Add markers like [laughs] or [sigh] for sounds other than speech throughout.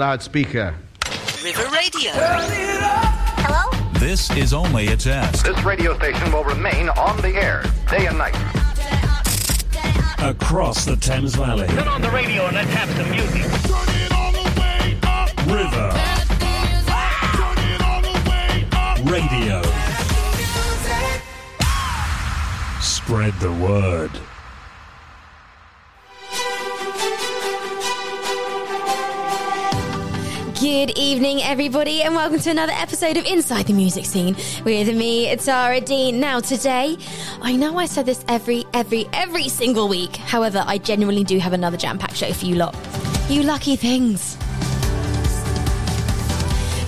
Loudspeaker. River Radio. Hello? This is only a test. This radio station will remain on the air day and night. Across the Thames Valley. Turn on the radio and let's have some music. River. Radio. Spread the word. Good evening, everybody, and welcome to another episode of Inside the Music Scene with me, Tara Dean. Now, today, I know I said this every, every, every single week. However, I genuinely do have another jam packed show for you lot. You lucky things.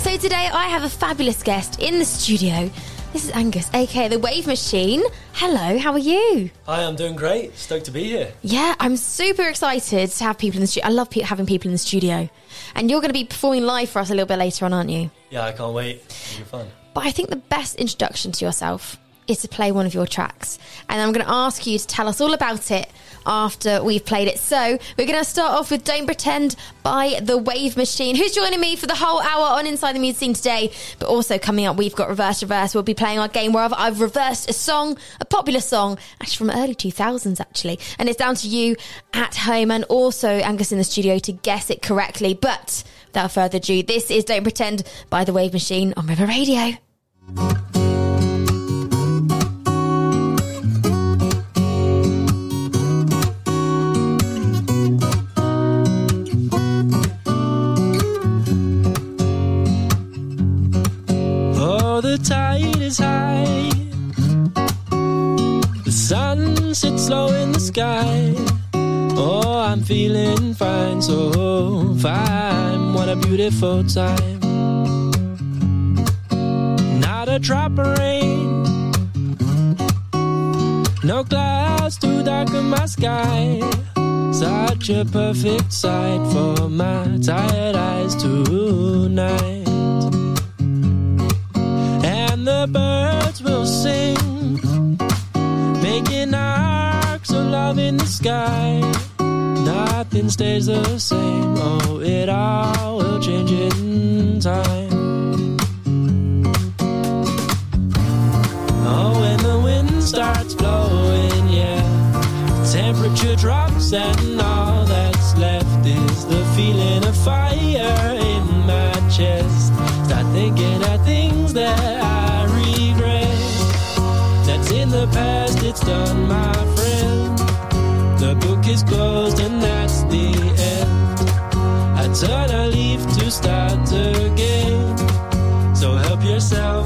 So, today, I have a fabulous guest in the studio. This is Angus, aka The Wave Machine. Hello, how are you? Hi, I'm doing great. Stoked to be here. Yeah, I'm super excited to have people in the studio. I love pe- having people in the studio. And you're going to be performing live for us a little bit later on, aren't you? Yeah, I can't wait. It'll be fun. But I think the best introduction to yourself is to play one of your tracks. And I'm going to ask you to tell us all about it after we've played it. So we're going to start off with Don't Pretend by The Wave Machine, who's joining me for the whole hour on Inside the Music Scene today. But also coming up, we've got Reverse Reverse. We'll be playing our game where I've, I've reversed a song, a popular song, actually from early 2000s, actually. And it's down to you at home and also Angus in the studio to guess it correctly. But without further ado, this is Don't Pretend by The Wave Machine on River Radio. The tide is high. The sun sits low in the sky. Oh, I'm feeling fine, so fine. What a beautiful time. Not a drop of rain. No clouds to darken my sky. Such a perfect sight for my tired eyes tonight the birds will sing, making arcs of love in the sky. Nothing stays the same, oh, it all will change in time. Oh, when the wind starts blowing, yeah, temperature drops, and all that's left is the feeling of fire in my chest. Start thinking of done, my friend. The book is closed, and that's the end. I turn a leaf to start again. So help yourself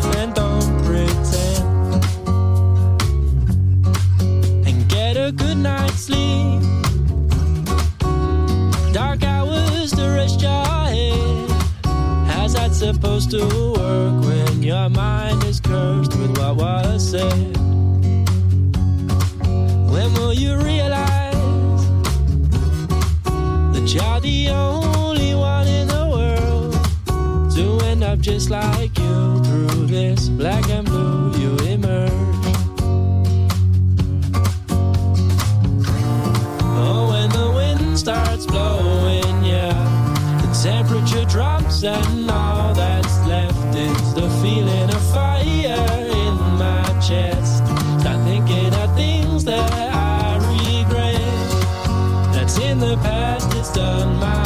black and blue you emerge? Oh, when the wind starts blowing, yeah, the temperature drops and all that's left is the feeling of fire in my chest. Start thinking of things that I regret. That's in the past, it's done, my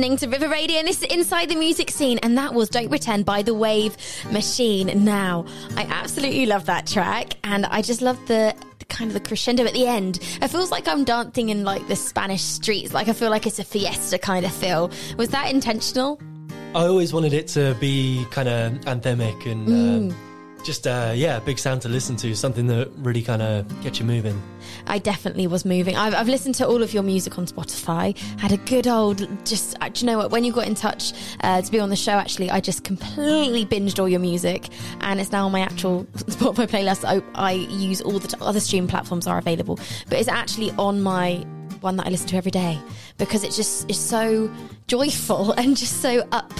listening to River Radio and this is Inside the Music Scene, and that was Don't Pretend by The Wave Machine. Now, I absolutely love that track, and I just love the the kind of the crescendo at the end. It feels like I'm dancing in like the Spanish streets, like I feel like it's a fiesta kind of feel. Was that intentional? I always wanted it to be kind of anthemic and Mm. uh, just, uh, yeah, big sound to listen to, something that really kind of gets you moving. I definitely was moving. I've, I've listened to all of your music on Spotify. Had a good old just. uh, Do you know what? When you got in touch uh, to be on the show, actually, I just completely binged all your music, and it's now on my actual [laughs] Spotify playlist. I, I use all the t- other stream platforms are available, but it's actually on my one that I listen to every day because it just is so joyful [laughs] and just so up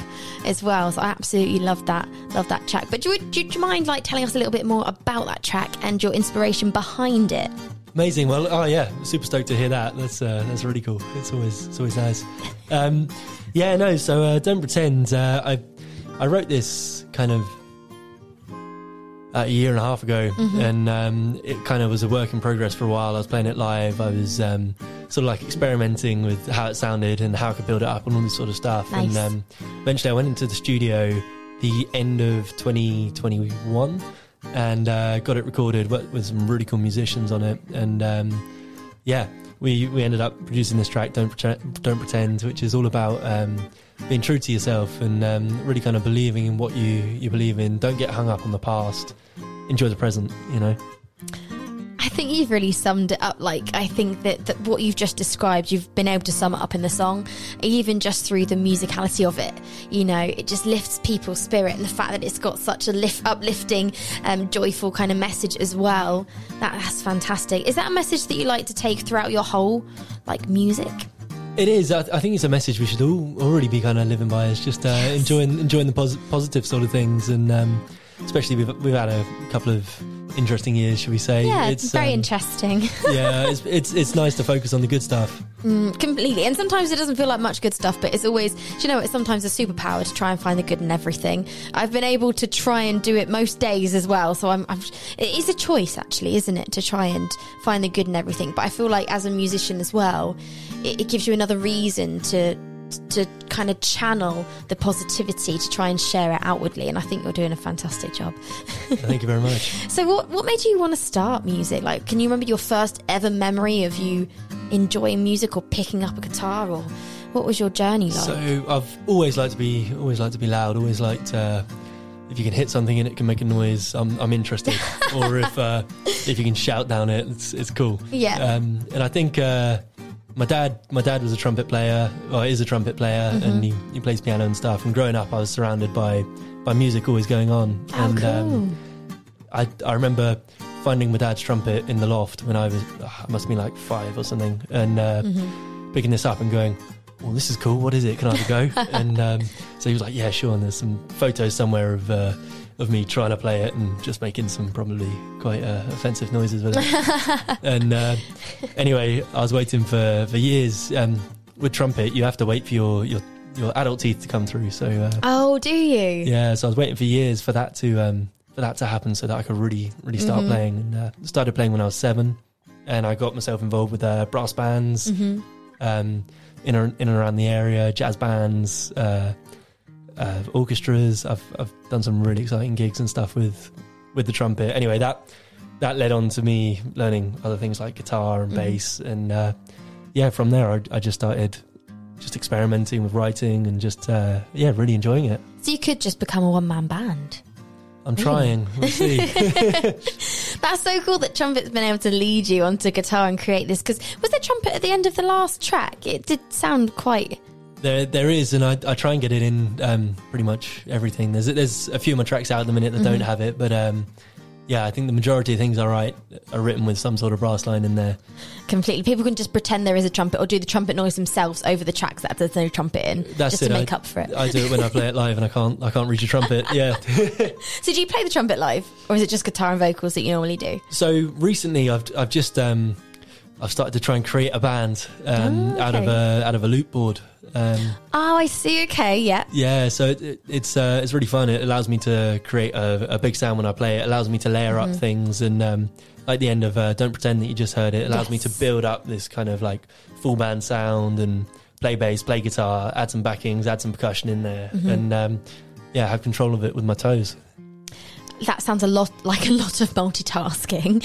as well. So I absolutely love that, love that track. But do you, do you mind like telling us a little bit more about that track and your inspiration behind it? Amazing. Well, oh yeah, super stoked to hear that. That's uh, that's really cool. It's always it's always nice. Um, yeah, no. So uh, don't pretend. Uh, I I wrote this kind of uh, a year and a half ago, and um, it kind of was a work in progress for a while. I was playing it live. I was um, sort of like experimenting with how it sounded and how I could build it up and all this sort of stuff. Nice. And um, eventually, I went into the studio the end of 2021 and uh, got it recorded with with some really cool musicians on it. And um, yeah, we we ended up producing this track, "Don't Pretend,", Don't Pretend which is all about um, being true to yourself and um, really kind of believing in what you you believe in. Don't get hung up on the past. Enjoy the present. You know. I think you've really summed it up. Like, I think that, that what you've just described, you've been able to sum it up in the song, even just through the musicality of it. You know, it just lifts people's spirit, and the fact that it's got such a lift, uplifting, um, joyful kind of message as well. That, that's fantastic. Is that a message that you like to take throughout your whole like music? It is. I, I think it's a message we should all already be kind of living by. Is just uh, enjoying enjoying the pos- positive sort of things, and um, especially we've we've had a couple of interesting years, should we say? Yeah, it's, very um, interesting. [laughs] yeah, it's, it's it's nice to focus on the good stuff. Completely. And sometimes it doesn't feel like much good stuff, but it's always, you know, it's sometimes a superpower to try and find the good in everything. I've been able to try and do it most days as well. So I'm, I'm it is a choice actually, isn't it, to try and find the good in everything. But I feel like as a musician as well, it, it gives you another reason to, to kind of channel the positivity to try and share it outwardly. And I think you're doing a fantastic job. [laughs] Thank you very much. So what what made you want to start music? Like, can you remember your first ever memory of you enjoying music or picking up a guitar, or what was your journey like? So I've always liked to be always liked to be loud. Always liked uh, if you can hit something and it can make a noise, I'm I'm interested. [laughs] or if uh, if you can shout down it, it's it's cool. Yeah. Um, and I think uh, my dad my dad was a trumpet player, or is a trumpet player, Mm-hmm. and he, he plays piano and stuff. And growing up, I was surrounded by by music always going on. And cool. um, I I remember finding my dad's trumpet in the loft when I was I must have been like five or something, and uh, Mm-hmm. picking this up and going, "Well, this is cool. What is it? Can I have a go?" [laughs] and um, so he was like, "Yeah, sure." And there's some photos somewhere of uh, of me trying to play it and just making some probably quite uh, offensive noises with it. [laughs] and uh, anyway, I was waiting for for years. Um, with trumpet, you have to wait for your your your adult teeth to come through. So uh, oh, do you? yeah, so I was waiting for years for that to um, for that to happen, so that I could really really start Mm-hmm. playing. And uh, started playing when I was seven, and I got myself involved with uh, brass bands Mm-hmm. um, in and- in and around the area, jazz bands, uh, uh, orchestras. I've I've done some really exciting gigs and stuff with with the trumpet. Anyway, that that led on to me learning other things like guitar and Mhm. bass, and uh, yeah, from there I, I just started just experimenting with writing and just uh, yeah, really enjoying it. So you could just become a one man band. I'm trying. We'll see. [laughs] That's so cool that trumpet's been able to lead you onto guitar and create this. Because was there trumpet at the end of the last track? It did sound quite. There, there is, and I, I try and get it in um, pretty much everything. There's, there's a few of my tracks out at the minute that don't have it, but um, yeah, I think the majority of things I write are written with some sort of brass line in there. Completely. People can just pretend there is a trumpet or do the trumpet noise themselves over the tracks that there's no trumpet in, That's just it. to make I, up for it. I do it when I play it live, and I can't, I can't reach a trumpet. Yeah. [laughs] so do you play the trumpet live, or is it just guitar and vocals that you normally do? so recently, I've, I've just, um, I've started to try and create a band um, Oh, out of a, out of a loop board. Um, Oh, I see. Okay, yeah. Yeah, so it, it, it's uh, it's really fun. It allows me to create a, a big sound when I play it. Allows me to layer Mm-hmm. up things, and um, like the end of uh, "Don't Pretend That You Just Heard It," allows me to build up this kind of like full band sound and play bass, play guitar, add some backings, add some percussion in there, and um, yeah, have control of it with my toes. That sounds a lot like a lot of multitasking.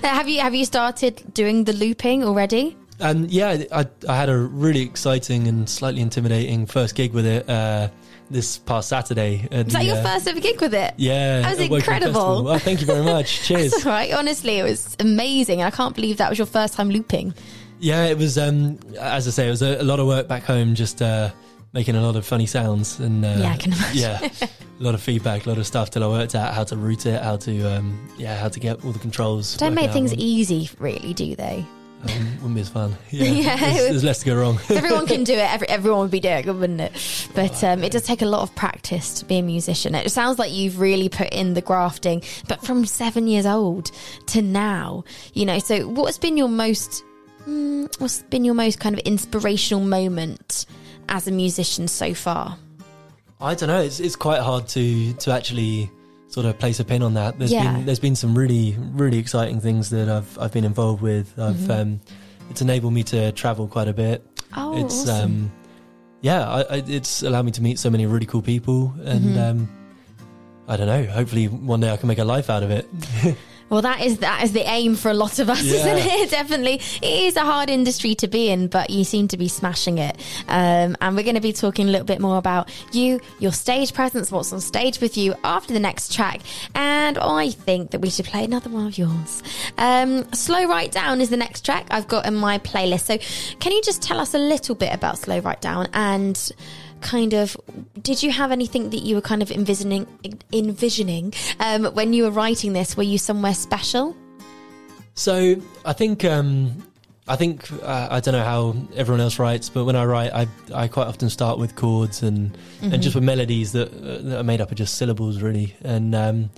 [laughs] have you have you started doing the looping already? And yeah, I, I had a really exciting and slightly intimidating first gig with it uh, this past Saturday. at Was that the, your uh, first ever gig with it? Yeah, That was incredible. Oh, thank you very much. [laughs] Cheers. Right. Honestly, it was amazing. I can't believe that was your first time looping. Yeah, it was. Um, as I say, it was a, a lot of work back home, just uh, making a lot of funny sounds and uh, Yeah, I can imagine. yeah, a lot of feedback, a lot of stuff till I worked out how to route it, how to um, yeah, how to get all the controls. Don't make things easy, really, do they? Um, wouldn't be as fun. Yeah, Yeah, there's, there's less to go wrong. Everyone can do it, every, everyone would be doing it, wouldn't it? But um, it does take a lot of practice to be a musician. It sounds like you've really put in the grafting, but from seven years old to now, you know. So, what's been your most, mm, what's been your most kind of inspirational moment as a musician so far? I don't know. It's it's quite hard to to actually sort of place a pin on that. There's Yeah. been there's been some really really exciting things that I've I've been involved with. I've Mm-hmm. um, it's enabled me to travel quite a bit. Oh, it's awesome. um, yeah, I, I, it's allowed me to meet so many really cool people, and Mm-hmm. um, I don't know. Hopefully, one day I can make a life out of it. [laughs] Well, that is that is the aim for a lot of us, Yeah. isn't it? [laughs] Definitely, it is a hard industry to be in, but you seem to be smashing it. Um, and we're going to be talking a little bit more about you, your stage presence, what's on stage with you after the next track. And I think that we should play another one of yours. Um, Slow Right Down is the next track I've got in my playlist. So, can you just tell us a little bit about Slow Right Down and? Kind of did you have anything that you were kind of envisioning envisioning um, when you were writing this? Were you somewhere special? So I think um, I think uh, I don't know how everyone else writes, but when I write, I I quite often start with chords and and just with melodies that, uh, that are made up of just syllables, really. And um,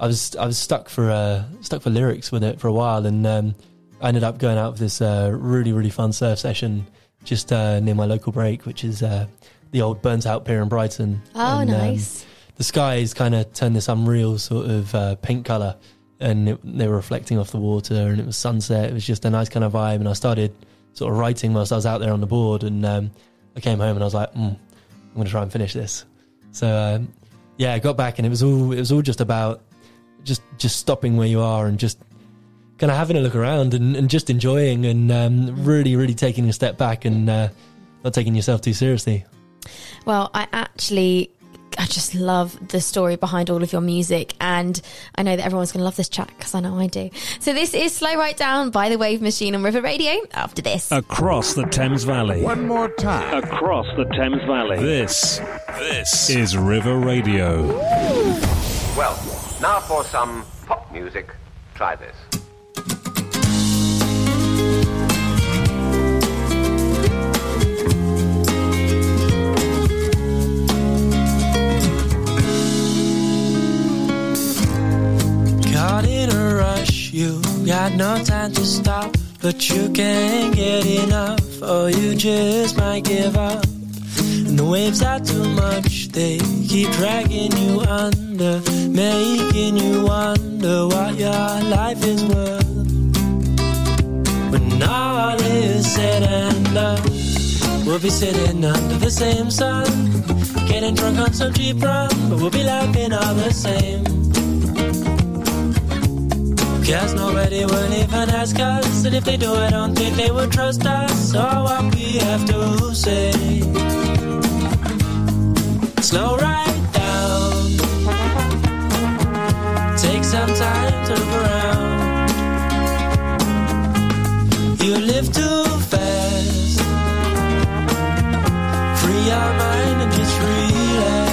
I was I was stuck for uh, stuck for lyrics with it for a while, and um, I ended up going out for this uh, really really fun surf session just uh, near my local break, which is uh, the old burnt out Pier in Brighton. oh And, um, nice. the skies kind of turned this unreal sort of uh, pink color and it, they were reflecting off the water and it was sunset. It was just a nice kind of vibe and i started sort of writing whilst i was out there on the board and um, i came home and i was like mm, i'm going to try and finish this. So um, yeah i got back and it was all it was all just about just just stopping where you are and just kind of having a look around and, and just enjoying and um, really really taking a step back and uh, not taking yourself too seriously well i actually I just love the story behind all of your music, and I know that everyone's going to love this track because I know I do. So, this is Slow Right Down by the Wave Machine on River Radio. After this, Across the Thames Valley. One more time. Across the Thames Valley. This, this is River Radio. Well, now for some pop music. Try this. Caught in a rush, you got no time to stop, but you can't get enough, or you just might give up. And the waves are too much, they keep dragging you under, making you wonder what your life is worth. When all is said and done, we'll be sitting under the same sun, getting drunk on some cheap rum, but we'll be laughing all the same. Cause nobody will even ask us, and if they do, I don't think they would trust us or what we have to say. Slow right down, take some time to look around. You live too fast, free your mind and just relax.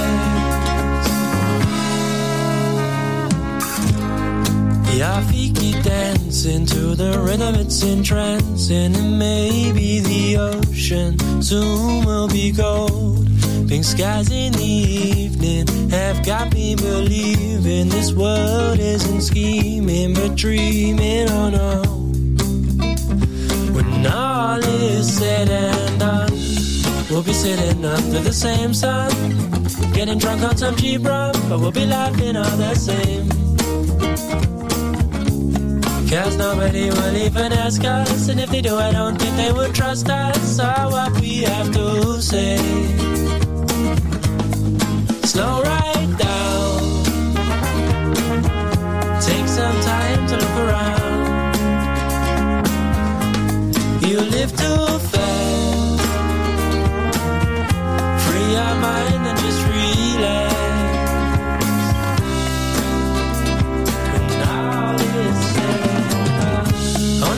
Your feet keep dancing to the rhythm, it's entrancing. And maybe the ocean soon will be gold. Pink skies in the evening have got me believing this world isn't scheming but dreaming. Oh no. When all is said and done, we'll be sitting under the same sun. Getting drunk on some cheap rum, but we'll be laughing all the same. Cause nobody will even ask us, and if they do, I don't think they would trust us or what we have to say. Slow right down. Take some time to look around. You live too fast. Free your mind and just relax.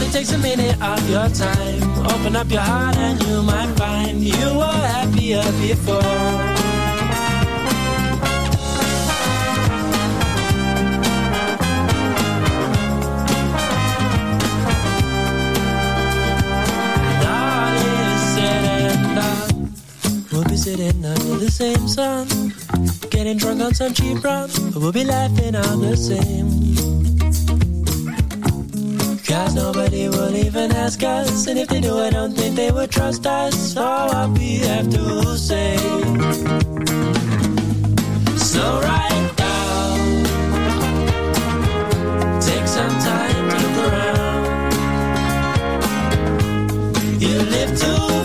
Only takes a minute of your time. Open up your heart and you might find you were happier before. Sitting under the same sun, getting drunk on some cheap rum, we'll be laughing all the same. Cause nobody will even ask us, and if they do, I don't think they would trust us. So what we have to say, slow right down, take some time to look around. You live too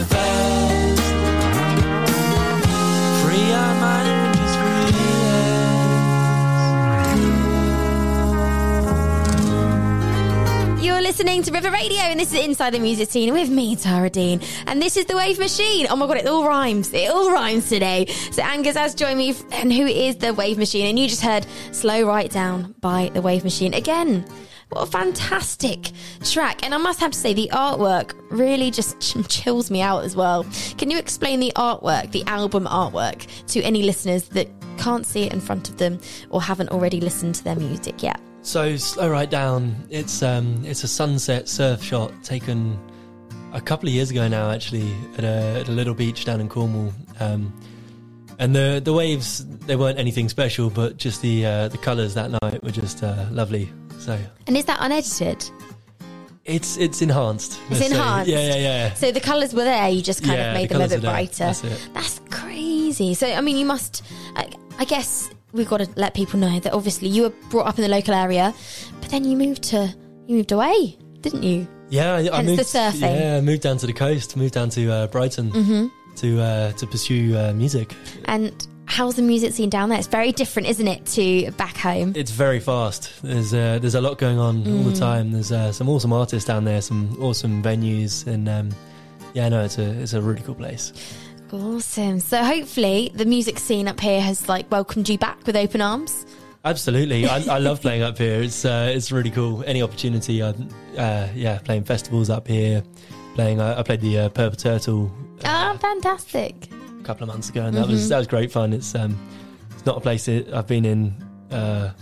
listening to River Radio, and this is Inside the Music Scene with me, Tara Dean. And this is The Wave Machine. Oh my god, it all rhymes. It all rhymes today. So Angus has joined me, and who is The Wave Machine? And you just heard Slow Right Down by The Wave Machine. Again, what a fantastic track. And I must have to say, the artwork really just ch- chills me out as well. Can you explain the artwork, the album artwork, to any listeners that can't see it in front of them or haven't already listened to their music yet? So slow right down. It's um, it's a sunset surf shot taken a couple of years ago now, actually, at a, at a little beach down in Cornwall. Um, and the the waves they weren't anything special, but just the uh, the colours that night were just uh, lovely. So And is that unedited? it's it's enhanced. It's let's say. enhanced. Yeah, yeah, yeah. So the colours were there, you just kind Yeah, of made the them a bit brighter. That's it. That's crazy. So, I mean, you must, I, I guess we've got to let people know that obviously you were brought up in the local area, but then you moved to, you moved away, didn't you? Yeah, I, I moved. surfing. Yeah, I moved down to the coast. Moved down to uh, Brighton Mm-hmm. to uh, to pursue uh, music. And how's the music scene down there? It's very different, isn't it, to back home? It's very fast. There's uh, there's a lot going on all Mm. the time. There's uh, some awesome artists down there, some awesome venues, and um, yeah, no, it's a it's a really cool place. Awesome. So hopefully the music scene up here has like welcomed you back with open arms. Absolutely, I, I love [laughs] playing up here. It's uh, it's really cool. Any opportunity, I uh, yeah, playing festivals up here. Playing, I, I played the uh, Purple Turtle Ah, fantastic. a couple of months ago, and that was that was great fun. It's um, it's not a place that I've been in uh,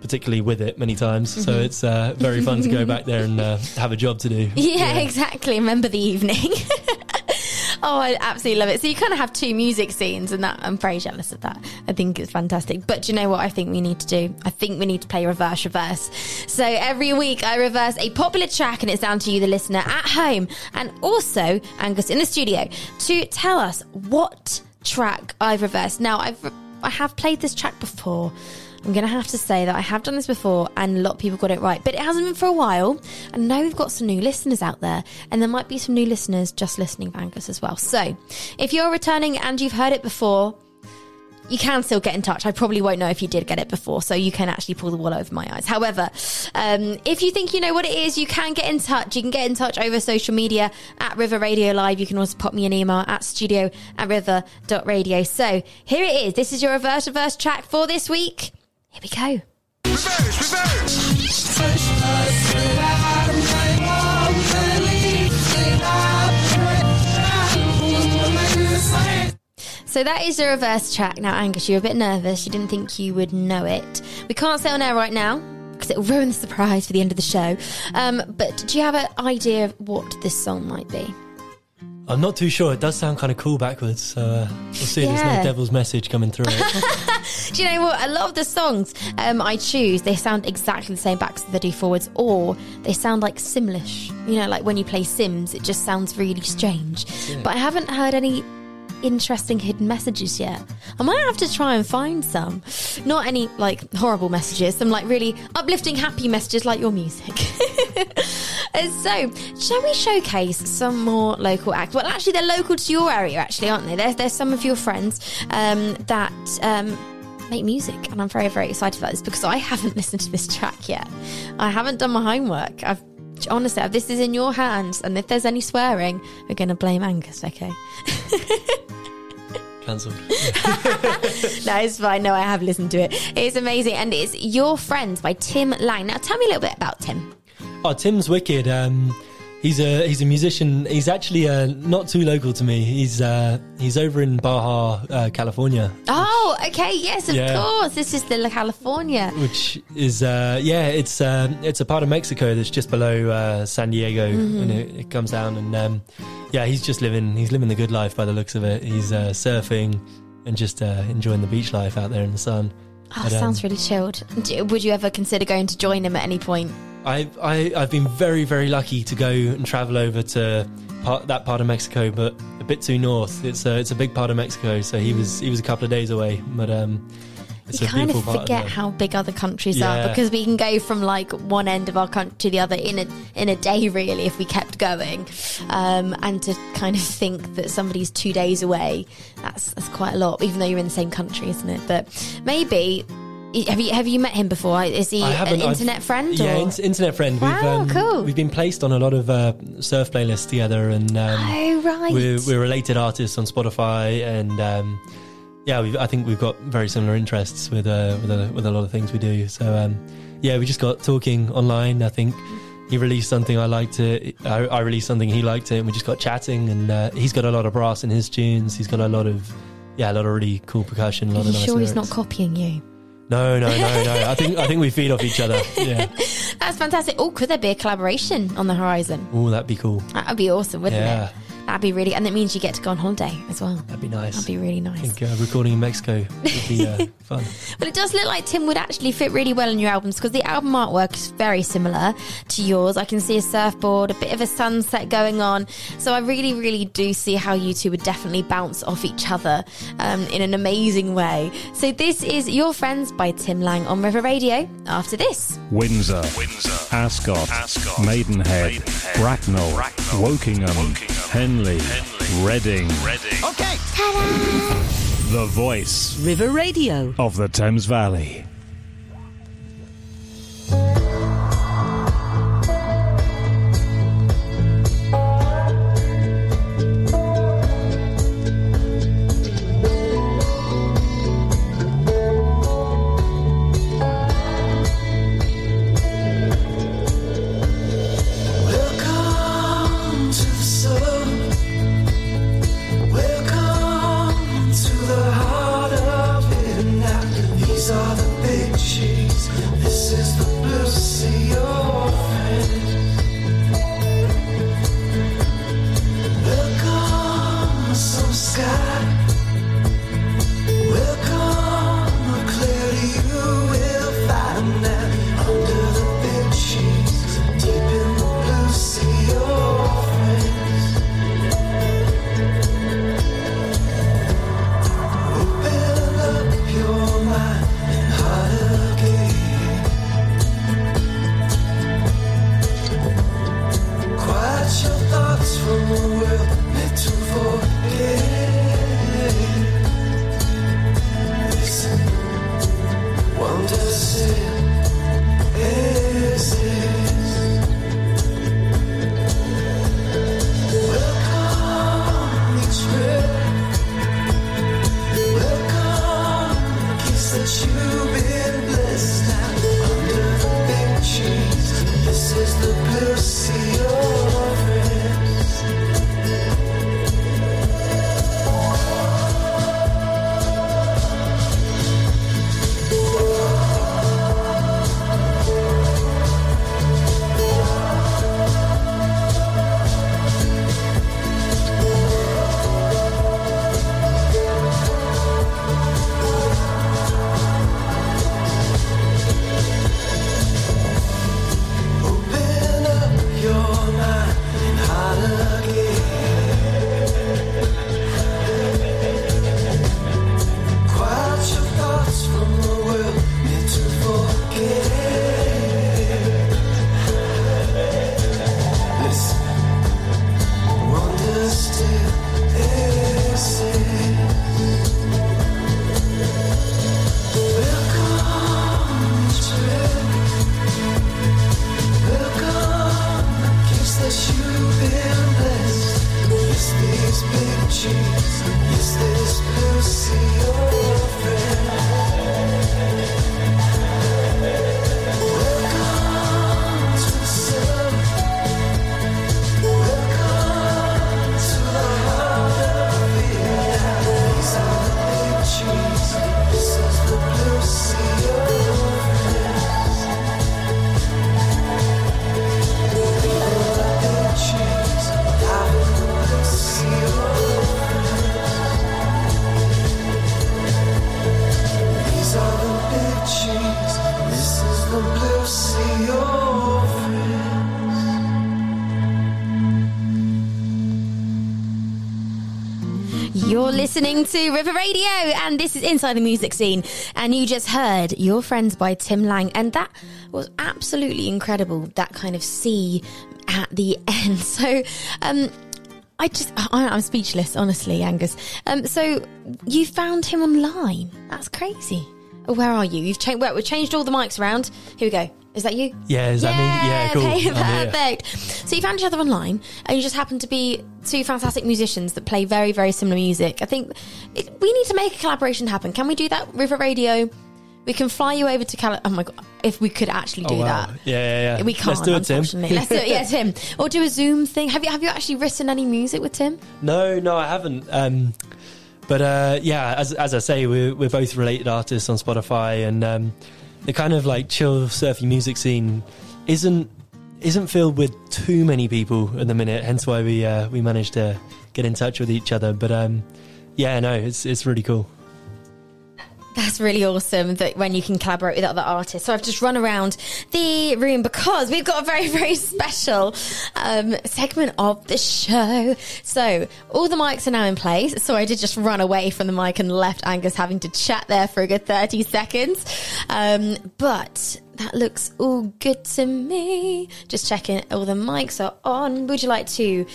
particularly with it many times, so it's uh, very fun to go [laughs] back there and uh, have a job to do. [laughs] Yeah, exactly. Remember the evening. Oh, I absolutely love it. So you kind of have two music scenes, and that I'm very jealous of that. I think it's fantastic. But do you know what I think we need to do? I think we need to play reverse reverse. So every week I reverse a popular track, and it's down to you, the listener, at home, and also Angus in the studio, to tell us what track I've reversed. Now I've I have played this track before. I'm going to have to say that I have done this before and a lot of people got it right, but it hasn't been for a while. And now we've got some new listeners out there, and there might be some new listeners just listening to Angus as well. So if you're returning and you've heard it before, you can still get in touch. I probably won't know if you did get it before, so you can actually pull the wool over my eyes. However, um, if you think you know what it is, you can get in touch. You can get in touch over social media at River Radio Live. You can also pop me an email at studio at river.radio. So here it is. This is your reverse reverse track for this week. Here we go. So that is the reverse track. Now, Angus, you're a bit nervous. You didn't think you would know it. We can't say on air right now because it will ruin the surprise for the end of the show. Um, but do you have an idea of what this song might be? I'm not too sure. It does sound kind of cool backwards, so uh, we'll see. If there's no devil's message coming through it. [laughs] Do you know what? A lot of the songs um, I choose, they sound exactly the same backs as they do forwards, or they sound like Simlish. You know, like when you play Sims, it just sounds really strange. But I haven't heard any interesting hidden messages yet. I might have to try and find some. Not any like horrible messages, some like really uplifting, happy messages like your music. [laughs] Uh, so, shall we showcase some more local acts? Well, actually, they're local to your area, actually, aren't they? There's, there's some of your friends um, that um, make music, and I'm very, very excited about this because I haven't listened to this track yet. I haven't done my homework. I've honestly, this is in your hands, and if there's any swearing, we're going to blame Angus, okay? [laughs] Cancelled. [laughs] no, it's fine. No, I have listened to it. It's amazing. And it's Your Friends by Tim Lang. Now, tell me a little bit about Tim. Oh, Tim's wicked. Um, he's a he's a musician. He's actually uh, not too local to me. He's uh, he's over in Baja, uh, California. Oh, okay. Yes, of Yeah. course. This is the California. which is uh, yeah, it's uh, it's a part of Mexico that's just below uh, San Diego, and it, it comes down and um, yeah, he's just living he's living the good life by the looks of it. He's uh, surfing and just uh, enjoying the beach life out there in the sun. Oh, But, um, sounds really chilled. Would you ever consider going to join him at any point? I, I I've been very very lucky to go and travel over to part, that part of Mexico, but a bit too north. It's a it's a big part of Mexico, so he was he was a couple of days away, but um, it's you kind of forget the- how big other countries are because we can go from like one end of our country to the other in a in a day really if we kept going. Um, and to kind of think that somebody's two days away that's that's quite a lot even though you're in the same country isn't it? But maybe have you have you met him before is he an haven't. I've- internet friend Yeah, in- internet friend. Wow, we've, um, cool. We've been placed on a lot of uh, surf playlists together, and um, oh right we're, we're related artists on Spotify, and um, yeah, we've, I think we've got very similar interests with uh, with a, with a lot of things we do. So um, yeah, we just got talking online. I think he released something I liked it. I, I released something he liked it, and we just got chatting. And uh, he's got a lot of brass in his tunes. He's got a lot of yeah, a lot of really cool percussion. A are you of nice sure he's not copying you No, no, no, no. I think I think we feed off each other. [laughs] Yeah. that's fantastic oh could there be a collaboration on the horizon Oh, that'd be cool. that would be awesome wouldn't Yeah. it that'd be really and that means you get to go on holiday as well That'd be nice. that'd be really I nice think uh, recording in Mexico would be uh, [laughs] fun. But it does look like Tim would actually fit really well in your albums because the album artwork is very similar to yours. I can see a surfboard, a bit of a sunset going on. So I really, really do see how you two would definitely bounce off each other um, in an amazing way. So this is Your Friends by Tim Lang on River Radio after this. Windsor, Windsor, Ascot, Ascot, Maidenhead, Maidenhead, Bracknell, Bracknell, Wokingham, Wokingham, Henley, Henley, Reading. Reading. Okay. The voice River Radio. of the Thames Valley. This is the You're listening to River Radio, and this is Inside the Music Scene. And you just heard Your Friends by Tim Lang, and that was absolutely incredible. That kind of C at the [laughs] end. So, um, I just, I, I'm speechless, honestly, Angus. Um, so you found him online. That's crazy. Where are you? You've changed. Well, we've changed all the mics around. Here we go. Is that you? Yeah, is that me? Yeah, cool. Okay, perfect. So you found each other online, and you just happen to be two fantastic musicians that play very, very similar music. I think it, we need to make a collaboration happen. Can we do that? River Radio. We can fly you over to Cal. Oh my god! If we could actually do Oh, wow. that. Yeah, yeah, yeah. We can't. Let's do it, Tim. Let's do it. Yeah, [laughs] Tim. Or do a Zoom thing. Have you have you actually written any music with Tim? No, no, I haven't. Um, but uh, yeah, as as I say, we're we're both related artists on Spotify, and um, the kind of like chill surfy music scene isn't isn't filled with too many people at the minute. Hence why we uh, we managed to get in touch with each other. But um, yeah, no, it's it's really cool. That's really awesome that when you can collaborate with other artists. So I've just run around the room because we've got a very, [laughs] very special um, segment of the show. So all the mics are now in place. So I did just run away from the mic and left Angus having to chat there for a good 30 seconds. Um, but that looks all good to me. Just checking all the mics are on. Would you like to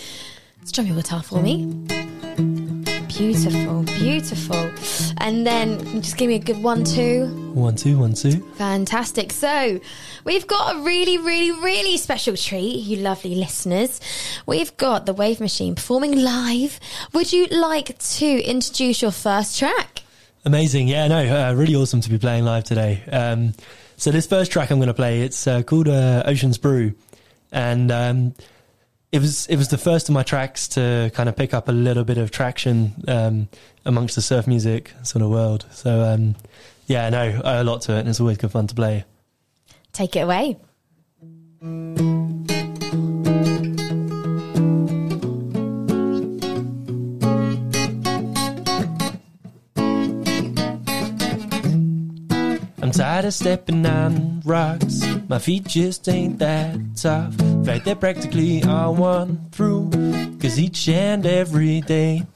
strum your guitar for me? Beautiful, beautiful. And then just give me a good one, two. One two one two. Fantastic. So, we've got a really, really, really special treat, you lovely listeners. We've got the Wave Machine performing live. Would you like to introduce your first track? Amazing, yeah, no, uh, really awesome to be playing live today. Um, so this first track I'm going to play, it's uh, called uh, Ocean's Brew, and um, it was it was the first of my tracks to kind of pick up a little bit of traction um, amongst the surf music sort of world. So um, yeah, I owe a lot to it, and it's always good fun to play. Take it away. Tired of stepping on rocks. My feet just ain't that tough. In fact, they're practically all one through. Cause each and every day,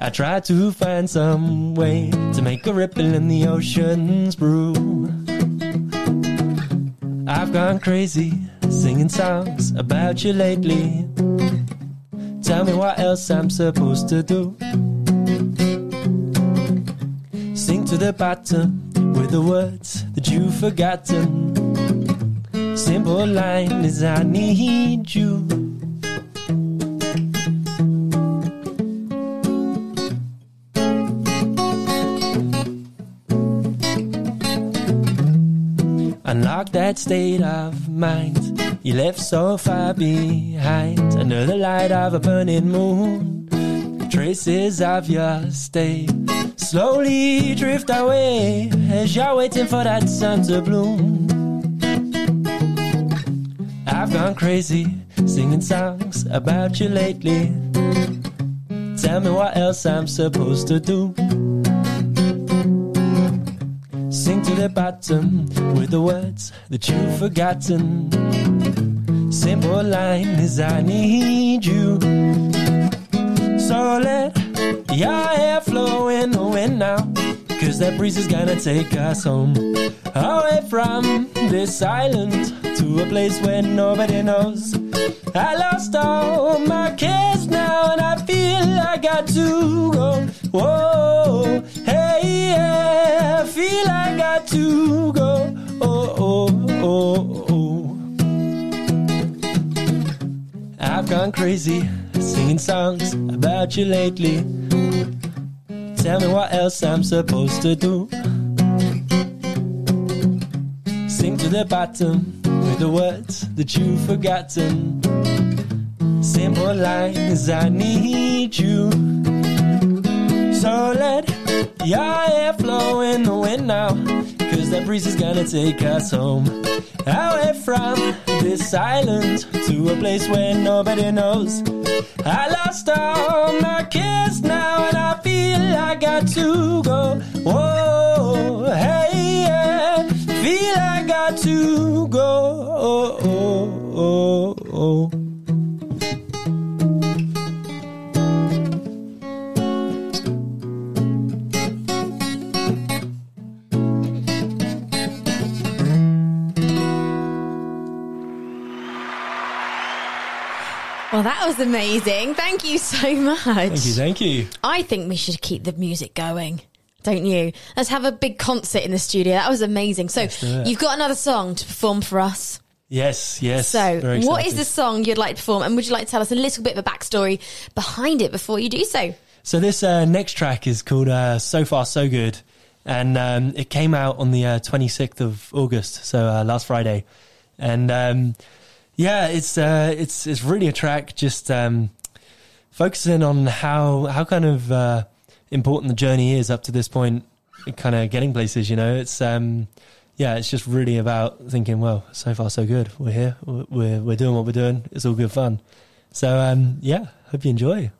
I try to find some way to make a ripple in the ocean's brew. I've gone crazy singing songs about you lately. Tell me what else I'm supposed to do. Sing to the bottom with the words that you've forgotten. Simple line is I need you. Unlock that state of mind you left so far behind. Under the light of a burning moon, traces of your stay slowly drift away as you're waiting for that sun to bloom. I've gone crazy singing songs about you lately. Tell me what else I'm supposed to do. Sing to the bottom with the words that you've forgotten. Simple line is I need you. So let your hair flow in the wind now. Cause that breeze is gonna take us home. Away from this island to a place where nobody knows. I lost all my cares now and I feel I got to go. Whoa, hey, yeah, I feel I got to go. Oh, oh, oh, oh. I've gone crazy singing songs about you lately. Tell me what else I'm supposed to do. Sing to the bottom with the words that you've forgotten. Simple line is I need you. So let your hair flow in the wind now. Cause that breeze is gonna take us home. Away from this island to a place where nobody knows. I lost all my cares I got to go. Whoa, hey, yeah. Feel I got to go. Oh, that was amazing. Thank you so much. Thank you, thank you. I think we should keep the music going. Don't you? Let's have a big concert in the studio. That was amazing. So, you've got another song to perform for us. Yes, yes. So, what is the song you'd like to perform? And would you like to tell us a little bit of a backstory behind it before you do so? So this uh, next track is called uh, "So Far So Good," and um, it came out on the uh, 26th of August, so uh, last Friday. And um, yeah, it's uh, it's it's really a track just um, focusing on how how kind of uh, important the journey is up to this point, kind of getting places. You know, it's um, yeah, it's just really about thinking. Well, so far so good. We're here. We're we're doing what we're doing. It's all good fun. So um, yeah, hope you enjoy.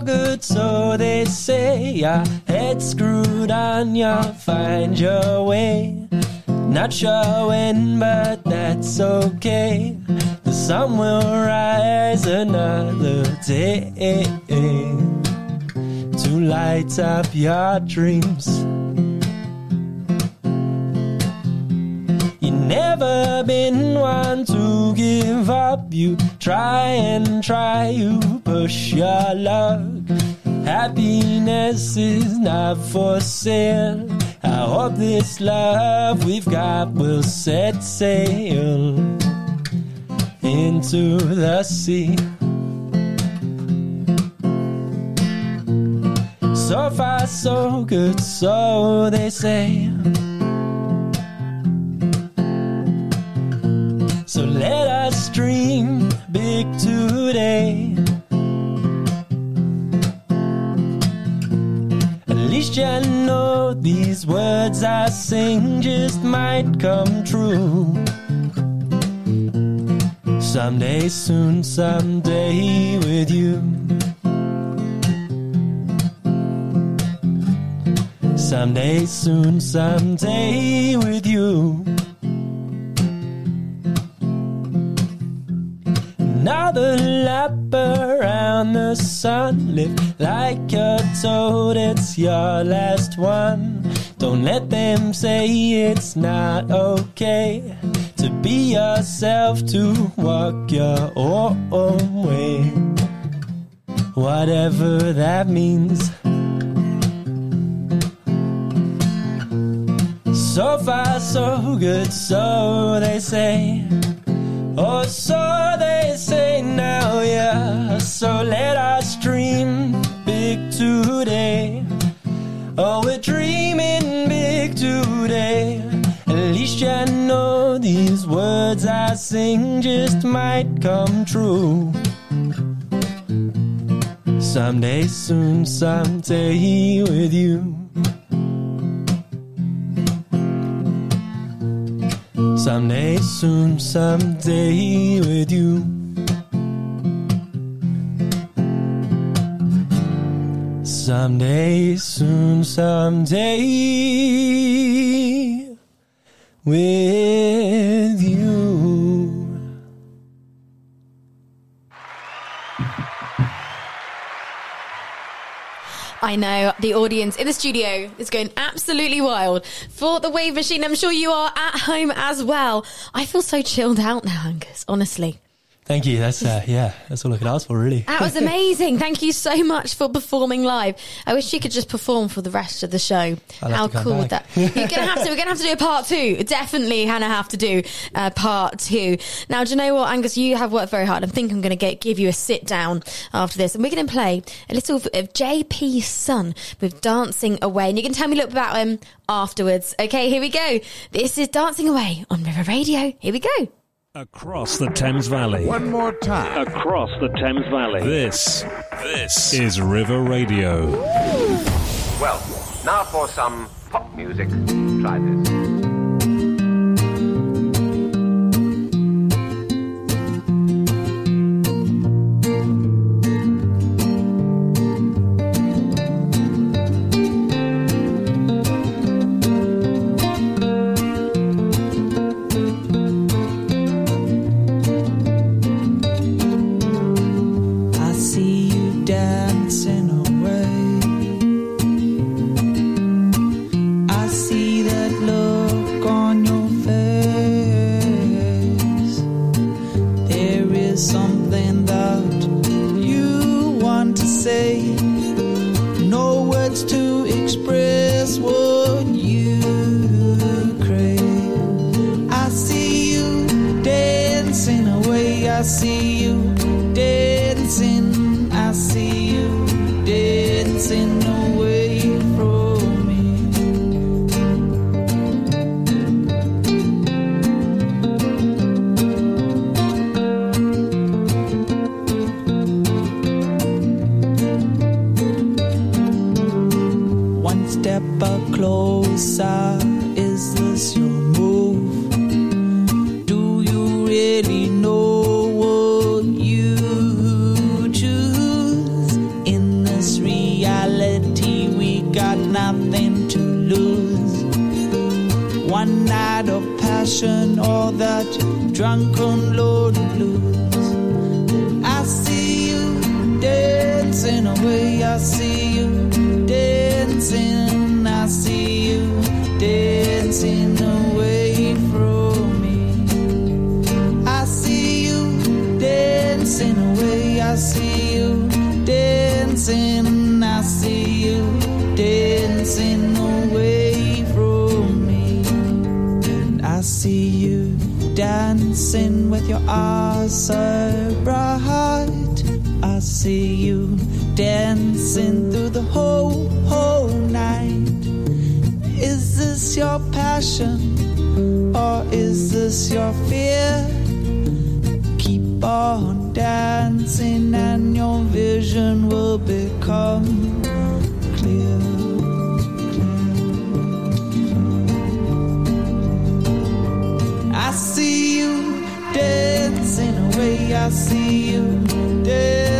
Good, so they say. Your head screwed on, you'll find your way. Not sure when, but that's okay. The sun will rise another day to light up your dreams. Never been one to give up. You try and try, you push your luck. Happiness is not for sale. I hope this love we've got will set sail into the sea. So far, so good, so they say. So let us dream big today. At least you know these words I sing just might come true. Someday, soon, someday with you. Someday, soon, someday with you. Another lap around the sun. Live like a toad, it's your last one. Don't let them say it's not okay to be yourself, to walk your own way. Whatever that means. So far, so good, so they say. Oh, so they say now, yeah. So let us dream big today. Oh, we're dreaming big today. At least you know these words I sing just might come true. Someday, soon, someday with you. Someday, soon, someday with you. Someday, soon, someday with I know the audience in the studio is going absolutely wild for the wave machine. I'm sure you are at home as well. I feel so chilled out now, Angus, honestly. Thank you. That's uh, yeah. That's all I could ask for, really. That was amazing. Thank you so much for performing live. I wish you could just perform for the rest of the show. How cool would that? You're gonna have to. We're gonna have to do a part two. Definitely, Hannah, have to do uh, part two. Now, do you know what, Angus? You have worked very hard. I think I'm gonna get give you a sit down after this, and we're gonna play a little of JP Sun with Dancing Away, and you can tell me a little about him afterwards. Okay, here we go. This is Dancing Away on River Radio. Here we go. Across the Thames Valley. One more time. Across the Thames Valley. This, this is River Radio. Well, now for some pop music. Try this. One night of passion, or that drunken of blues. I see you dancing away. I see you dancing. I see you dancing away from me. I see you dancing away. I see your eyes so bright. I see you dancing through the whole, whole night. Is this your passion or is this your fear? Keep on dancing and your vision will become I see you dancing.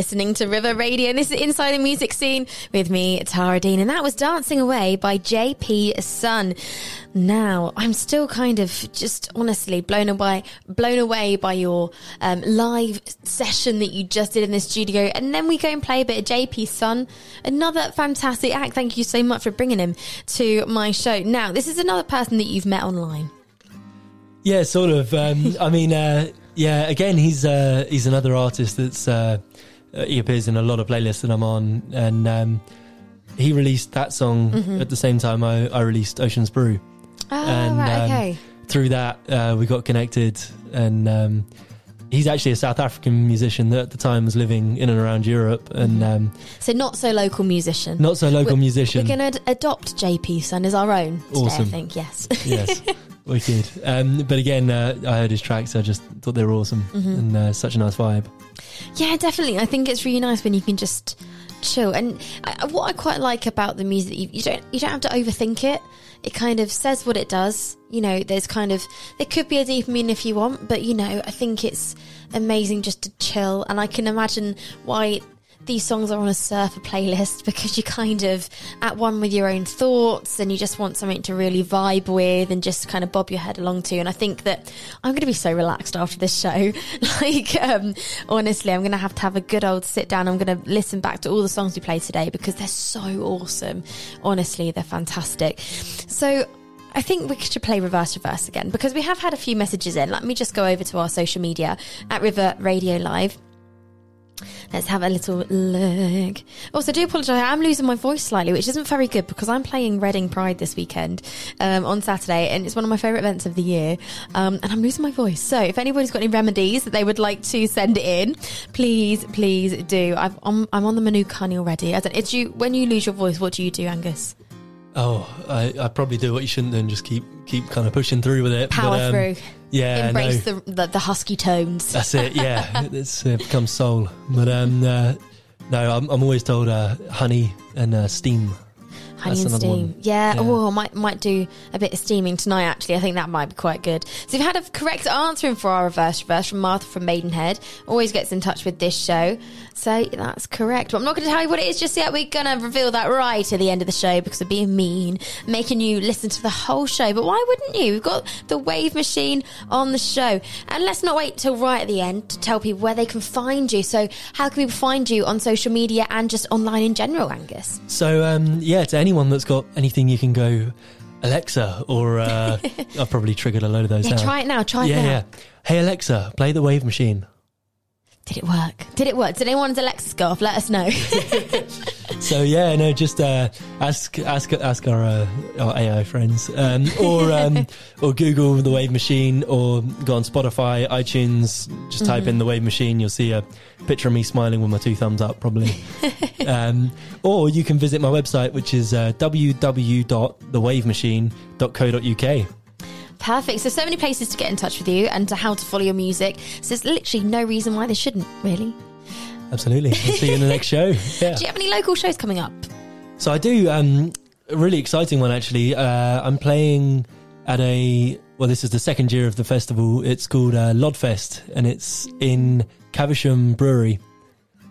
Listening to River Radio, and this is Inside the Music Scene with me, Tara Dean, and that was Dancing Away by JP Sun. Now, I'm still kind of just honestly blown away, blown away by your um, live session that you just did in the studio, and then we go and play a bit of JP Sun, another fantastic act. Thank you so much for bringing him to my show. Now, this is another person that you've met online. Yeah, sort of. Um, [laughs] I mean, uh, yeah. Again, he's uh, he's another artist that's uh, uh, he appears in a lot of playlists that I'm on, and um, he released that song Mm-hmm. at the same time I, I released Ocean's Brew. Oh, And, right, um, okay. Through that, uh, we got connected, and um, he's actually a South African musician that at the time was living in and around Europe, and um, So, not so local musician. not so local We're- musician. We're going to adopt JP Sun as our own today, I think, yes. yes, [laughs] wicked. Um, but again, uh, I heard his tracks. I just thought they were awesome Mm-hmm. and uh, such a nice vibe. Yeah, definitely. I think it's really nice when you can just chill. And I, what I quite like about the music, you, you don't you don't have to overthink it. It kind of says what it does. You know, there's kind of there could be a deeper meaning if you want, but you know, I think it's amazing just to chill. And I can imagine why these songs are on a surfer playlist [laughs] because you're kind of at one with your own thoughts and you just want something to really vibe with and just kind of bob your head along to. And I think that I'm going to be so relaxed after this show. [laughs] like, um, honestly, I'm going to have to have a good old sit down. I'm going to listen back to all the songs we played today because they're so awesome. Honestly, they're fantastic. So, I think we should play reverse reverse again because we have had a few messages in. Let me just go over to our social media at River Radio Live. Let's have a little look. Also, do apologise. I am losing my voice slightly, which isn't very good because I'm playing Reading Pride this weekend um, on Saturday, and it's one of my favourite events of the year. Um, and I'm losing my voice. So, if anybody's got any remedies that they would like to send in, please, please do. I've, I'm, I'm on the Manuka already. I don't, it's you when you lose your voice. What do you do, Angus? Oh, I, I probably do what you shouldn't do and just keep keep kind of pushing through with it. Power But, um, through. Yeah, Embrace the, the the husky tones. that's it. Yeah, [laughs] it's uh, become soul. But um, uh, no, I'm, I'm always told uh, honey and uh, steam. Honey That's and steam. Yeah. Yeah. Oh, might might do a bit of steaming tonight. Actually, I think that might be quite good. So we've had a correct answer in for our reverse reverse from Martha from Maidenhead. Always gets in touch with this show, so that's correct. But I'm not going to tell you what it is just yet. We're going to reveal that right at the end of the show because we're being mean, making you listen to the whole show. But why wouldn't you? We've got the Wave Machine on the show, and let's not wait till right at the end to tell people where they can find you. So how can people find you on social media and just online in general, Angus? So um, yeah, to anyone that's got anything, you can go Alexa, or uh, [laughs] I've probably triggered a load of those. Yeah, now. try it now. Try it yeah, now. yeah. Hey Alexa, play the Wave Machine. Did it work? Did it work? Did anyone's Alexis go off? Let us know. [laughs] So yeah, no, just uh, ask ask ask our, uh, our AI friends, um, or um, [laughs] or Google the Wave Machine, or go on Spotify, iTunes. Just type in the Wave Machine. You'll see a picture of me smiling with my two thumbs up, probably. [laughs] um, or you can visit my website, which is uh, www.thewavemachine.co.uk. Perfect. So, so many places to get in touch with you and to how to follow your music. So, there's literally no reason why they shouldn't, really. Absolutely. I'll see you in the next [laughs] show. Yeah. Do you have any local shows coming up? So I do. Um, a really exciting one actually. Uh, I'm playing at a. Well, this is the second year of the festival. It's called uh, Lodfest, and it's in Caversham Brewery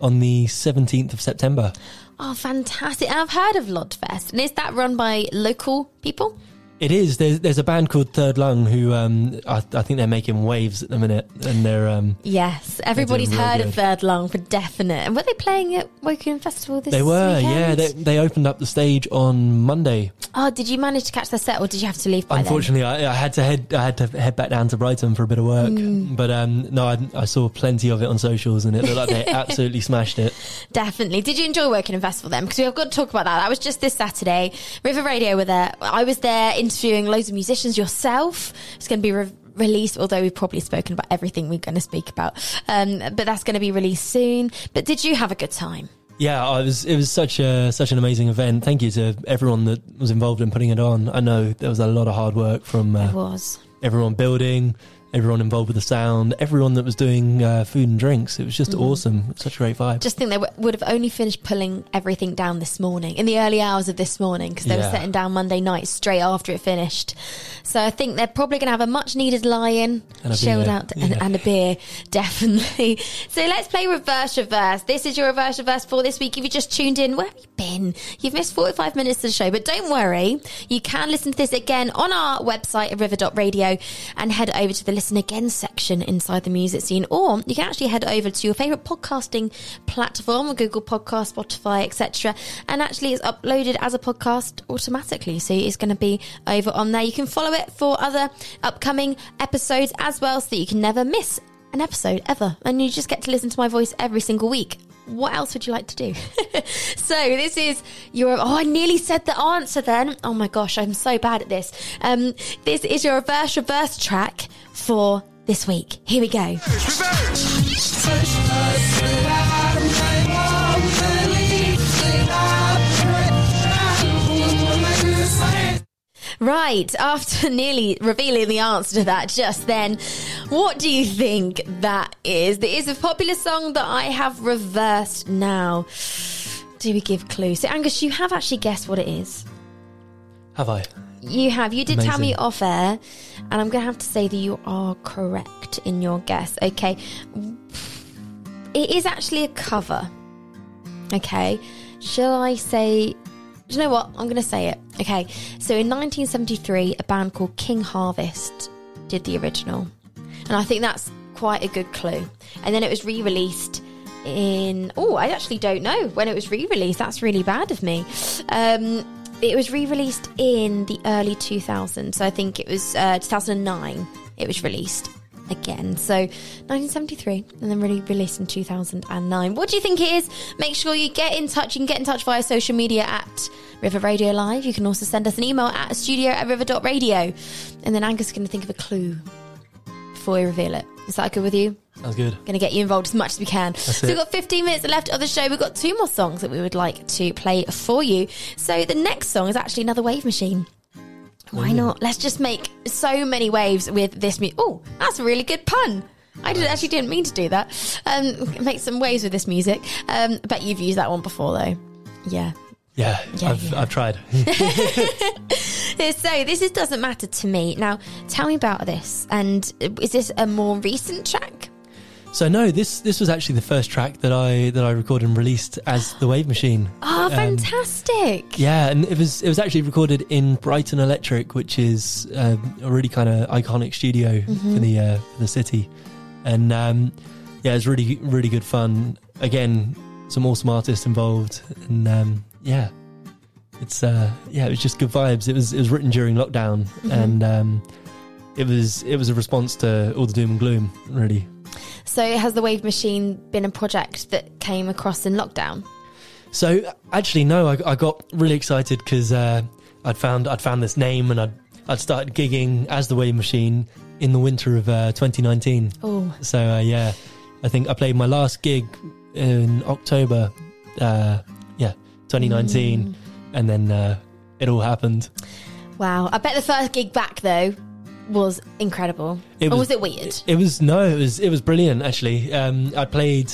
on the 17th of September. Oh, fantastic. And I've heard of Lodfest. And is that run by local people? It is. There's there's a band called Third Lung who um, I, I think they're making waves at the minute, and they're um, Yes. Everybody's heard good. of Third Lung for definite. And were they playing at Woking Festival this year? they were yeah they they opened up the stage on Monday. Oh, did you manage to catch the set or did you have to leave by then? Unfortunately, I, I had to head. I had to head back down to Brighton for a bit of work. Mm. But um, no, I, I saw plenty of it on socials, and it looked like they [laughs] absolutely smashed it. Definitely. Did you enjoy Wokingham festival then? Because we've got to talk about that. That was just this Saturday. River Radio were there. I was there interviewing loads of musicians. Yourself. It's going to be re- released, although we've probably spoken about everything we're going to speak about. Um, but that's going to be released soon. But did you have a good time? Yeah, I was. It was such a such an amazing event. Thank you to everyone that was involved in putting it on. I know there was a lot of hard work from It uh, was. everyone building, everyone involved with the sound, everyone that was doing uh, food and drinks. It was just awesome. Such a great vibe. Just think they w- would have only finished pulling everything down this morning, in the early hours of this morning, because they were setting down Monday night straight after it finished. So I think they're probably going to have a much needed lie-in, And chilled beer. out, and, Yeah. and a beer, [laughs] definitely. So let's play reverse reverse. This is your reverse reverse for this week. If you just tuned in, where have you been? You've missed 45 minutes of the show, but don't worry. You can listen to this again on our website at river.radio and head over to the listen again section inside the music scene, or you can actually head over to your favourite podcasting platform, Google Podcast, Spotify, etc. And actually it's uploaded as a podcast automatically. So it's going to be over on there. You can follow it for other upcoming episodes as well so that you can never miss an episode ever. And you just get to listen to my voice every single week. What else would you like to do? [laughs] so this is your. Oh, I nearly said the answer then. Oh my gosh, I'm so bad at this. Um, this is your reverse reverse track for this week. Here we go. Right, after [laughs] nearly revealing the answer to that just then, what do you think that is? It is a popular song that I have reversed now. Do we give clues? So, Angus, you have actually guessed what it is. Have I? You have. You did tell me off air, and I'm going to have to say that you are correct in your guess. Okay. It is actually a cover. Okay. Shall I say. Do you know what? I'm going to say it. Okay. So in 1973, a band called King Harvest did the original. And I think that's quite a good clue. And then it was re released in. Oh, I actually don't know when it was re released. That's really bad of me. Um, it was re released in the early 2000s. So I think it was uh, 2009 it was released again. So 1973 and then really released in 2009. What do you think it is? Make sure you get in touch. You can get in touch via social media at River Radio Live. You can also send us an email at studio at river.radio. And then Angus is going to think of a clue before we reveal it. Is that good with you? Sounds good. Going to get you involved as much as we can. so we've got 15 minutes left of the show. We've got two more songs that we would like to play for you. So the next song is actually another wave machine. Why not? Let's just make so many waves with this. music. oh, that's a really good pun. I did, actually didn't mean to do that. Um, make some waves with this music. Um, bet you've used that one before though. Yeah, Yeah, Yeah, I've, yeah. I've tried. [laughs] [laughs] So this is doesn't matter to me. Now, tell me about this. And is this a more recent track? So no, this this was actually the first track that I that I recorded and released as the Wave Machine. Oh, [gasps] Um, fantastic! Yeah, and it was it was actually recorded in Brighton Electric, which is um, a really kind of iconic studio Mm-hmm. for the uh, for the city, and um, yeah, it was really really good fun. Again, some awesome artists involved, and um, yeah, it's uh, yeah, it was just good vibes. It was it was written during lockdown, Mm-hmm. and um, it was it was a response to all the doom and gloom. Really, So, has the Wave Machine been a project that came across in lockdown? So actually, no, I, I got really excited because uh, I'd found I'd found this name and I'd I'd started gigging as the Wave Machine in the winter of uh, 2019. Oh, So uh, yeah, I think I played my last gig in October, uh, yeah, 2019, and then uh, it all happened. wow! I bet the first gig back though was incredible. It or was- was it weird? It was no, it was it was brilliant actually. Um, I played.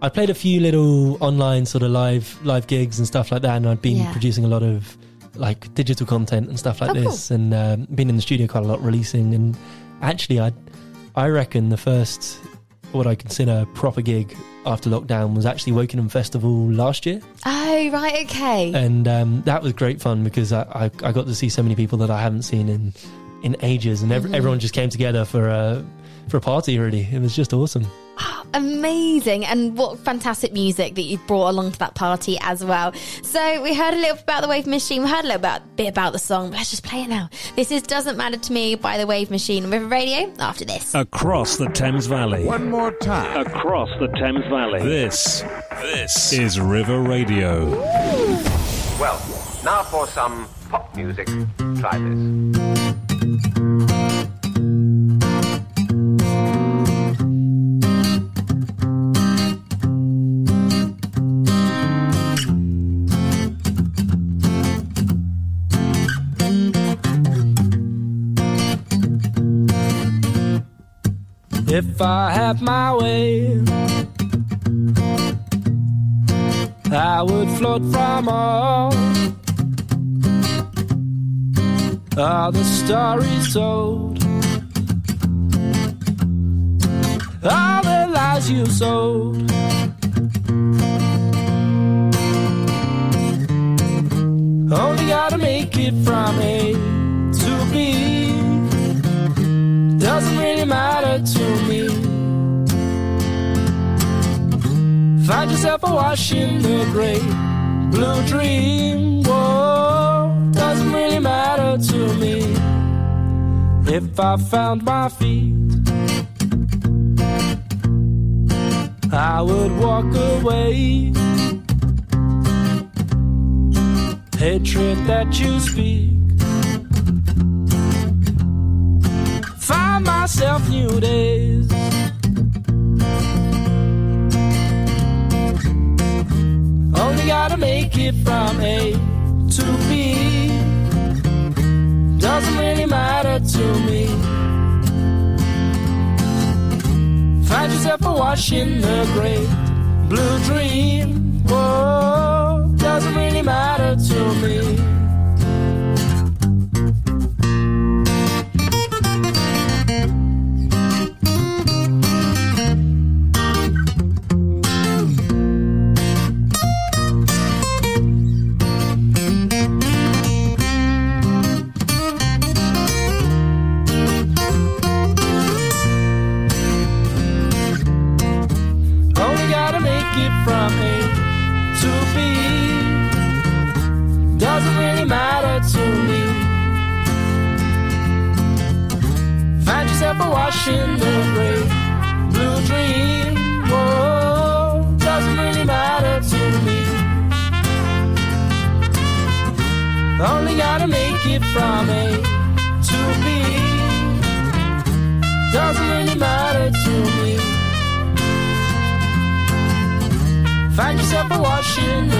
I played a few little online sort of live live gigs and stuff like that, and I'd been Yeah. producing a lot of like digital content and stuff like Oh, cool. this, and um, been in the studio quite a lot releasing. And actually, I I reckon the first what I consider proper gig after lockdown was actually Wokingham Festival last year, oh, right, okay. and um, that was great fun because I, I I got to see so many people that I haven't seen in in ages, and ev- Mm-hmm. everyone just came together for a for a party. Really, it was just awesome. [gasps] Amazing. And what fantastic music that you brought along to that party as well. So we heard a little bit about the Wave Machine. We heard a little about, bit about the song. But let's just play it now. This is Doesn't Matter to Me by the Wave Machine River Radio after this. Across the Thames Valley. One more time. Across the Thames Valley. This, this is River Radio. Well, now for some pop music. Try this. If I had my way, I would float from all, all the stories told, all the lies you sold. Only gotta make it from A to B doesn't really matter to me. Find yourself awash in the great blue dream. Whoa, matter to me. If I found my feet, I would walk away. Hatred that you speak. find myself new days. Only gotta make it from A to B. Doesn't really matter to me. Find yourself awash in the great blue dream. Whoa, doesn't really matter to me. From A to B. Doesn't really matter to me. Find yourself awash in the great blue dream. Whoa, doesn't really matter to me. Only gotta make it from A to B. Doesn't really matter to me. Find yourself awash in the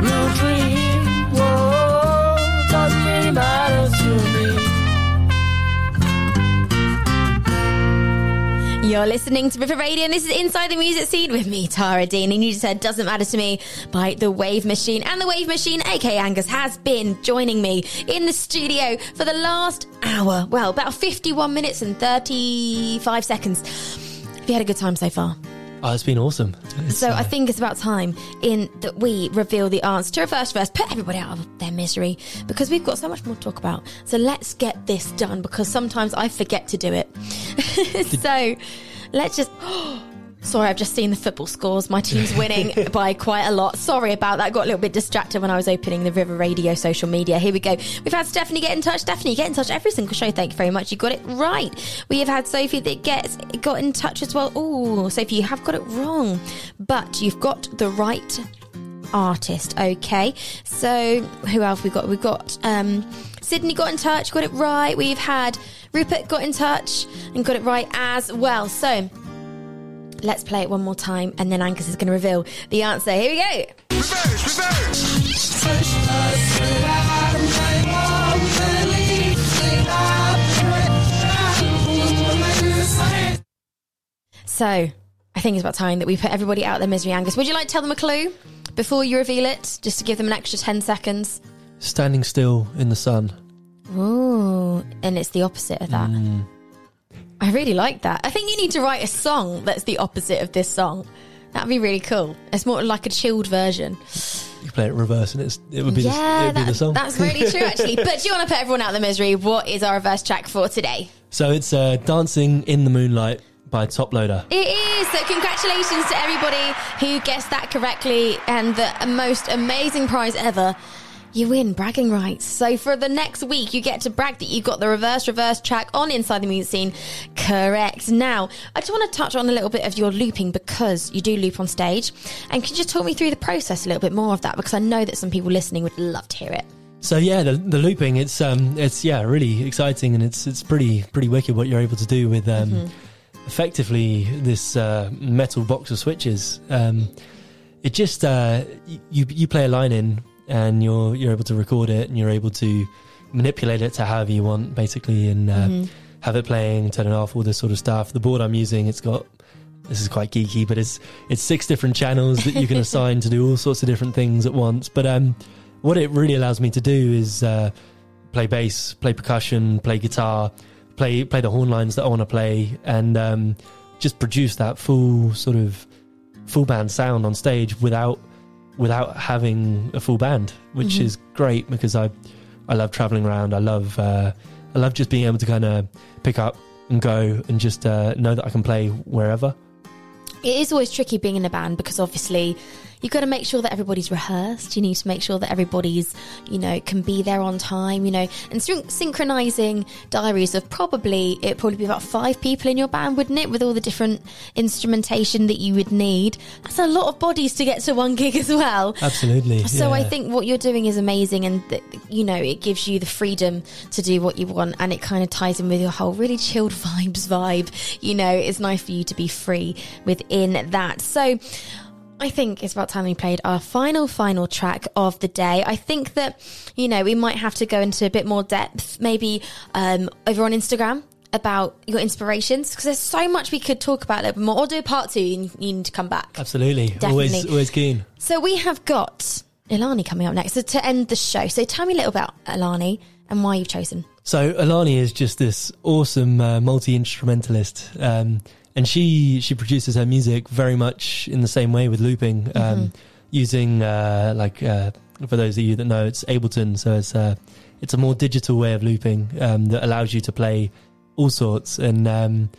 blue dream. Whoa, doesn't really matter to me. You're listening to River Radio, and this is Inside the Music Scene with me, Tara Dean. And you just said Doesn't Matter to Me by The Wave Machine. And The Wave Machine, aka Angus, has been joining me in the studio for the last hour. Well, about 51 minutes and 35 seconds. Have you had a good time so far? Oh, it's been awesome. It's, So uh, I think it's about time in that we reveal the answer to reverse verse, put everybody out of their misery because we've got so much more to talk about. So let's get this done because sometimes I forget to do it. [laughs] so let's just. [gasps] Sorry, I've just seen the football scores. My team's [laughs] winning by quite a lot. Sorry about that. Got a little bit distracted when I was opening the River Radio social media. Here we go. We've had Stephanie get in touch. Stephanie, get in touch every single show. Thank you very much. You got it right. We have had Sophie that gets got in touch as well. Oh, Sophie, you have got it wrong, but you've got the right artist. Okay. So who else we got? We've got um, Sydney got in touch, got it right. We've had Rupert got in touch and got it right as well. So let's play it one more time, and then Angus is going to reveal the answer. Here we go. So I think it's about time that we put everybody out of their misery. Angus, would you like to tell them a clue before you reveal it, just to give them an extra ten seconds? standing still in the sun. Ooh, and it's the opposite of that. Mm. I really like that. I think you need to write a song that's the opposite of this song. That'd be really cool. It's more like a chilled version. You play it reverse, and it's it would be the, yeah, it would be the song. that's really true, [laughs] actually. But do you want to put everyone out of their misery? What is our reverse track for today? so it's uh, dancing in the moonlight by Toploader. It is. So congratulations to everybody who guessed that correctly, and the most amazing prize ever. You win bragging rights. So for the next week, you get to brag that you got the reverse reverse track on Inside the Music Scene correct. Now, I just want to touch on a little bit of your looping because you do loop on stage. And can you just talk me through the process a little bit more of that? Because I know that some people listening would love to hear it. So yeah, the, the looping it's um it's yeah really exciting and it's it's pretty pretty wicked what you're able to do with um Mm-hmm. effectively this uh, metal box of switches. Um, it just uh, you you play a line in and you're you're able to record it and you're able to manipulate it to however you want basically and uh, Mm-hmm. have it playing, turn it off, all this sort of stuff. The board I'm using, it's got this is quite geeky, but it's it's six different channels that you can [laughs] assign to do all sorts of different things at once. But um, what it really allows me to do is uh, play bass, play percussion, play guitar, play play the horn lines that I want to play, and um, just produce that full sort of full band sound on stage without without having a full band, which Mhm. is great because I I love traveling around. I love uh, I love just being able to kind of pick up and go and just uh, know that I can play wherever. It is always tricky being in a band because obviously you've got to make sure that everybody's rehearsed. You need to make sure that everybody's, you know, can be there on time, you know, and syn- synchronizing diaries of probably, it'd probably be about five people in your band, wouldn't it? With all the different instrumentation that you would need. That's a lot of bodies to get to one gig as well. Absolutely. So I think what you're doing is amazing, and th- you know it gives you the freedom to do what you want, and it kind of ties in with your whole really chilled [laughs] vibes vibe. You know, it's nice for you to be free within that. So. I think it's about time we played our final, final track of the day. I think that, you know, we might have to go into a bit more depth, maybe um, over on Instagram about your inspirations, because there's so much we could talk about a little bit more. Or do a part two, you need to come back. Absolutely. Definitely. Always always keen. So we have got Ilani coming up next so to end the show. So tell me a little about Ilani and why you've chosen. So Alani is just this awesome uh, multi instrumentalist, um, and she she produces her music very much in the same way with looping, um, using uh, like uh, for those of you that know, it's Ableton. So it's uh, it's a more digital way of looping um, that allows you to play all sorts. And um,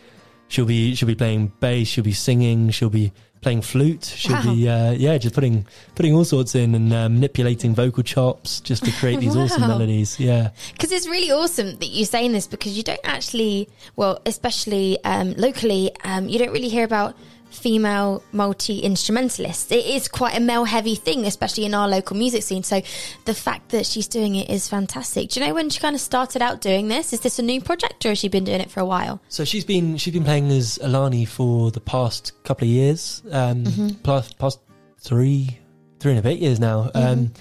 she'll be she'll be playing bass, she'll be singing, she'll be playing flute, she'll Wow. be uh, yeah, just putting putting all sorts in and uh, manipulating vocal chops just to create these awesome melodies. Yeah. Because it's really awesome that you're saying this because you don't actually, well, especially um, locally, um, you don't really hear about female multi instrumentalists. It is quite a male heavy thing, especially in our local music scene. So the fact that she's doing it is fantastic. Do you know when she kind of started out doing this? Is this a new project or has she been doing it for a while? So she's been she's been playing as Alani for the past couple of years, um, Mm-hmm. plus past three three and a bit years now. Um,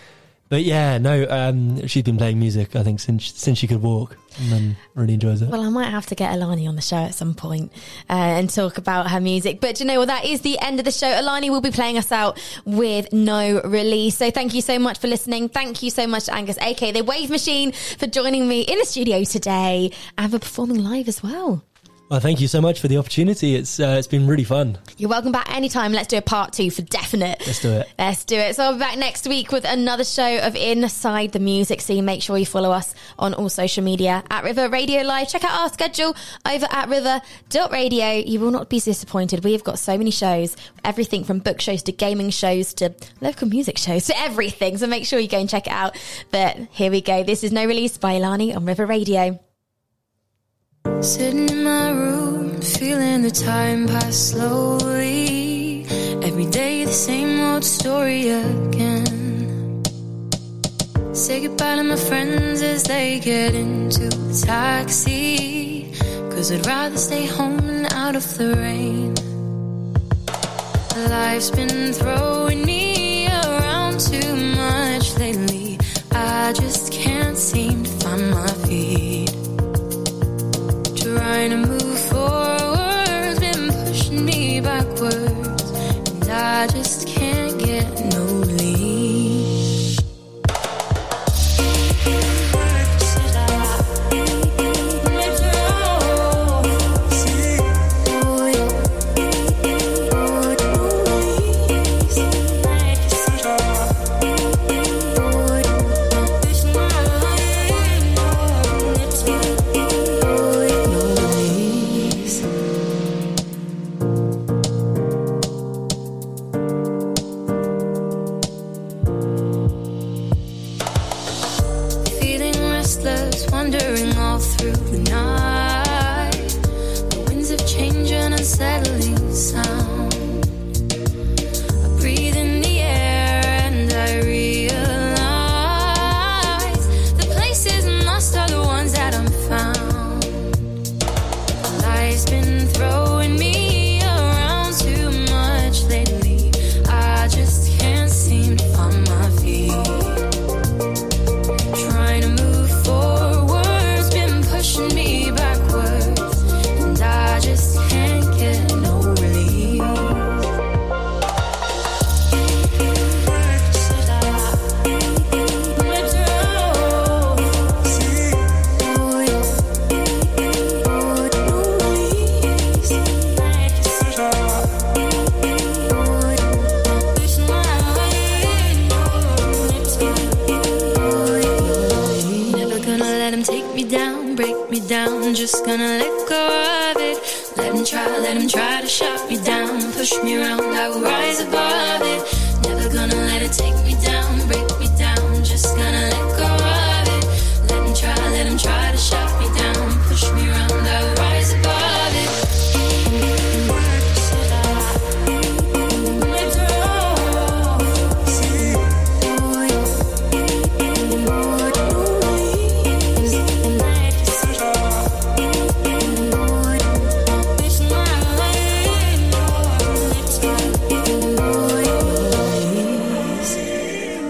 but yeah, no, um, she's been playing music, I think, since since she could walk, and then really enjoys it. Well, I might have to get Alani on the show at some point, uh, and talk about her music. But you know what? That is the end of the show. Alani will be playing us out with no release. So thank you so much for listening. Thank you so much to Angus, aka the Wave Machine, for joining me in the studio today and for performing live as well. Well, thank you so much for the opportunity. It's uh, it's been really fun. You're welcome back anytime. Let's do a part two for definite. Let's do it. Let's do it. So I'll be back next week with another show of Inside the Music Scene. Make sure you follow us on all social media at River Radio Live. Check out our schedule over at river.radio. You will not be disappointed. We have got so many shows, everything from book shows to gaming shows to local music shows to everything. So make sure you go and check it out. But here we go. This is No Release by Ilani on River Radio. Sitting in my room, feeling the time pass slowly. Every day, the same old story again. Say goodbye to my friends as they get into a taxi. Cause I'd rather stay home and out of the rain. Life's been throwing me around too much lately. I just can't seem to find my. Trying to move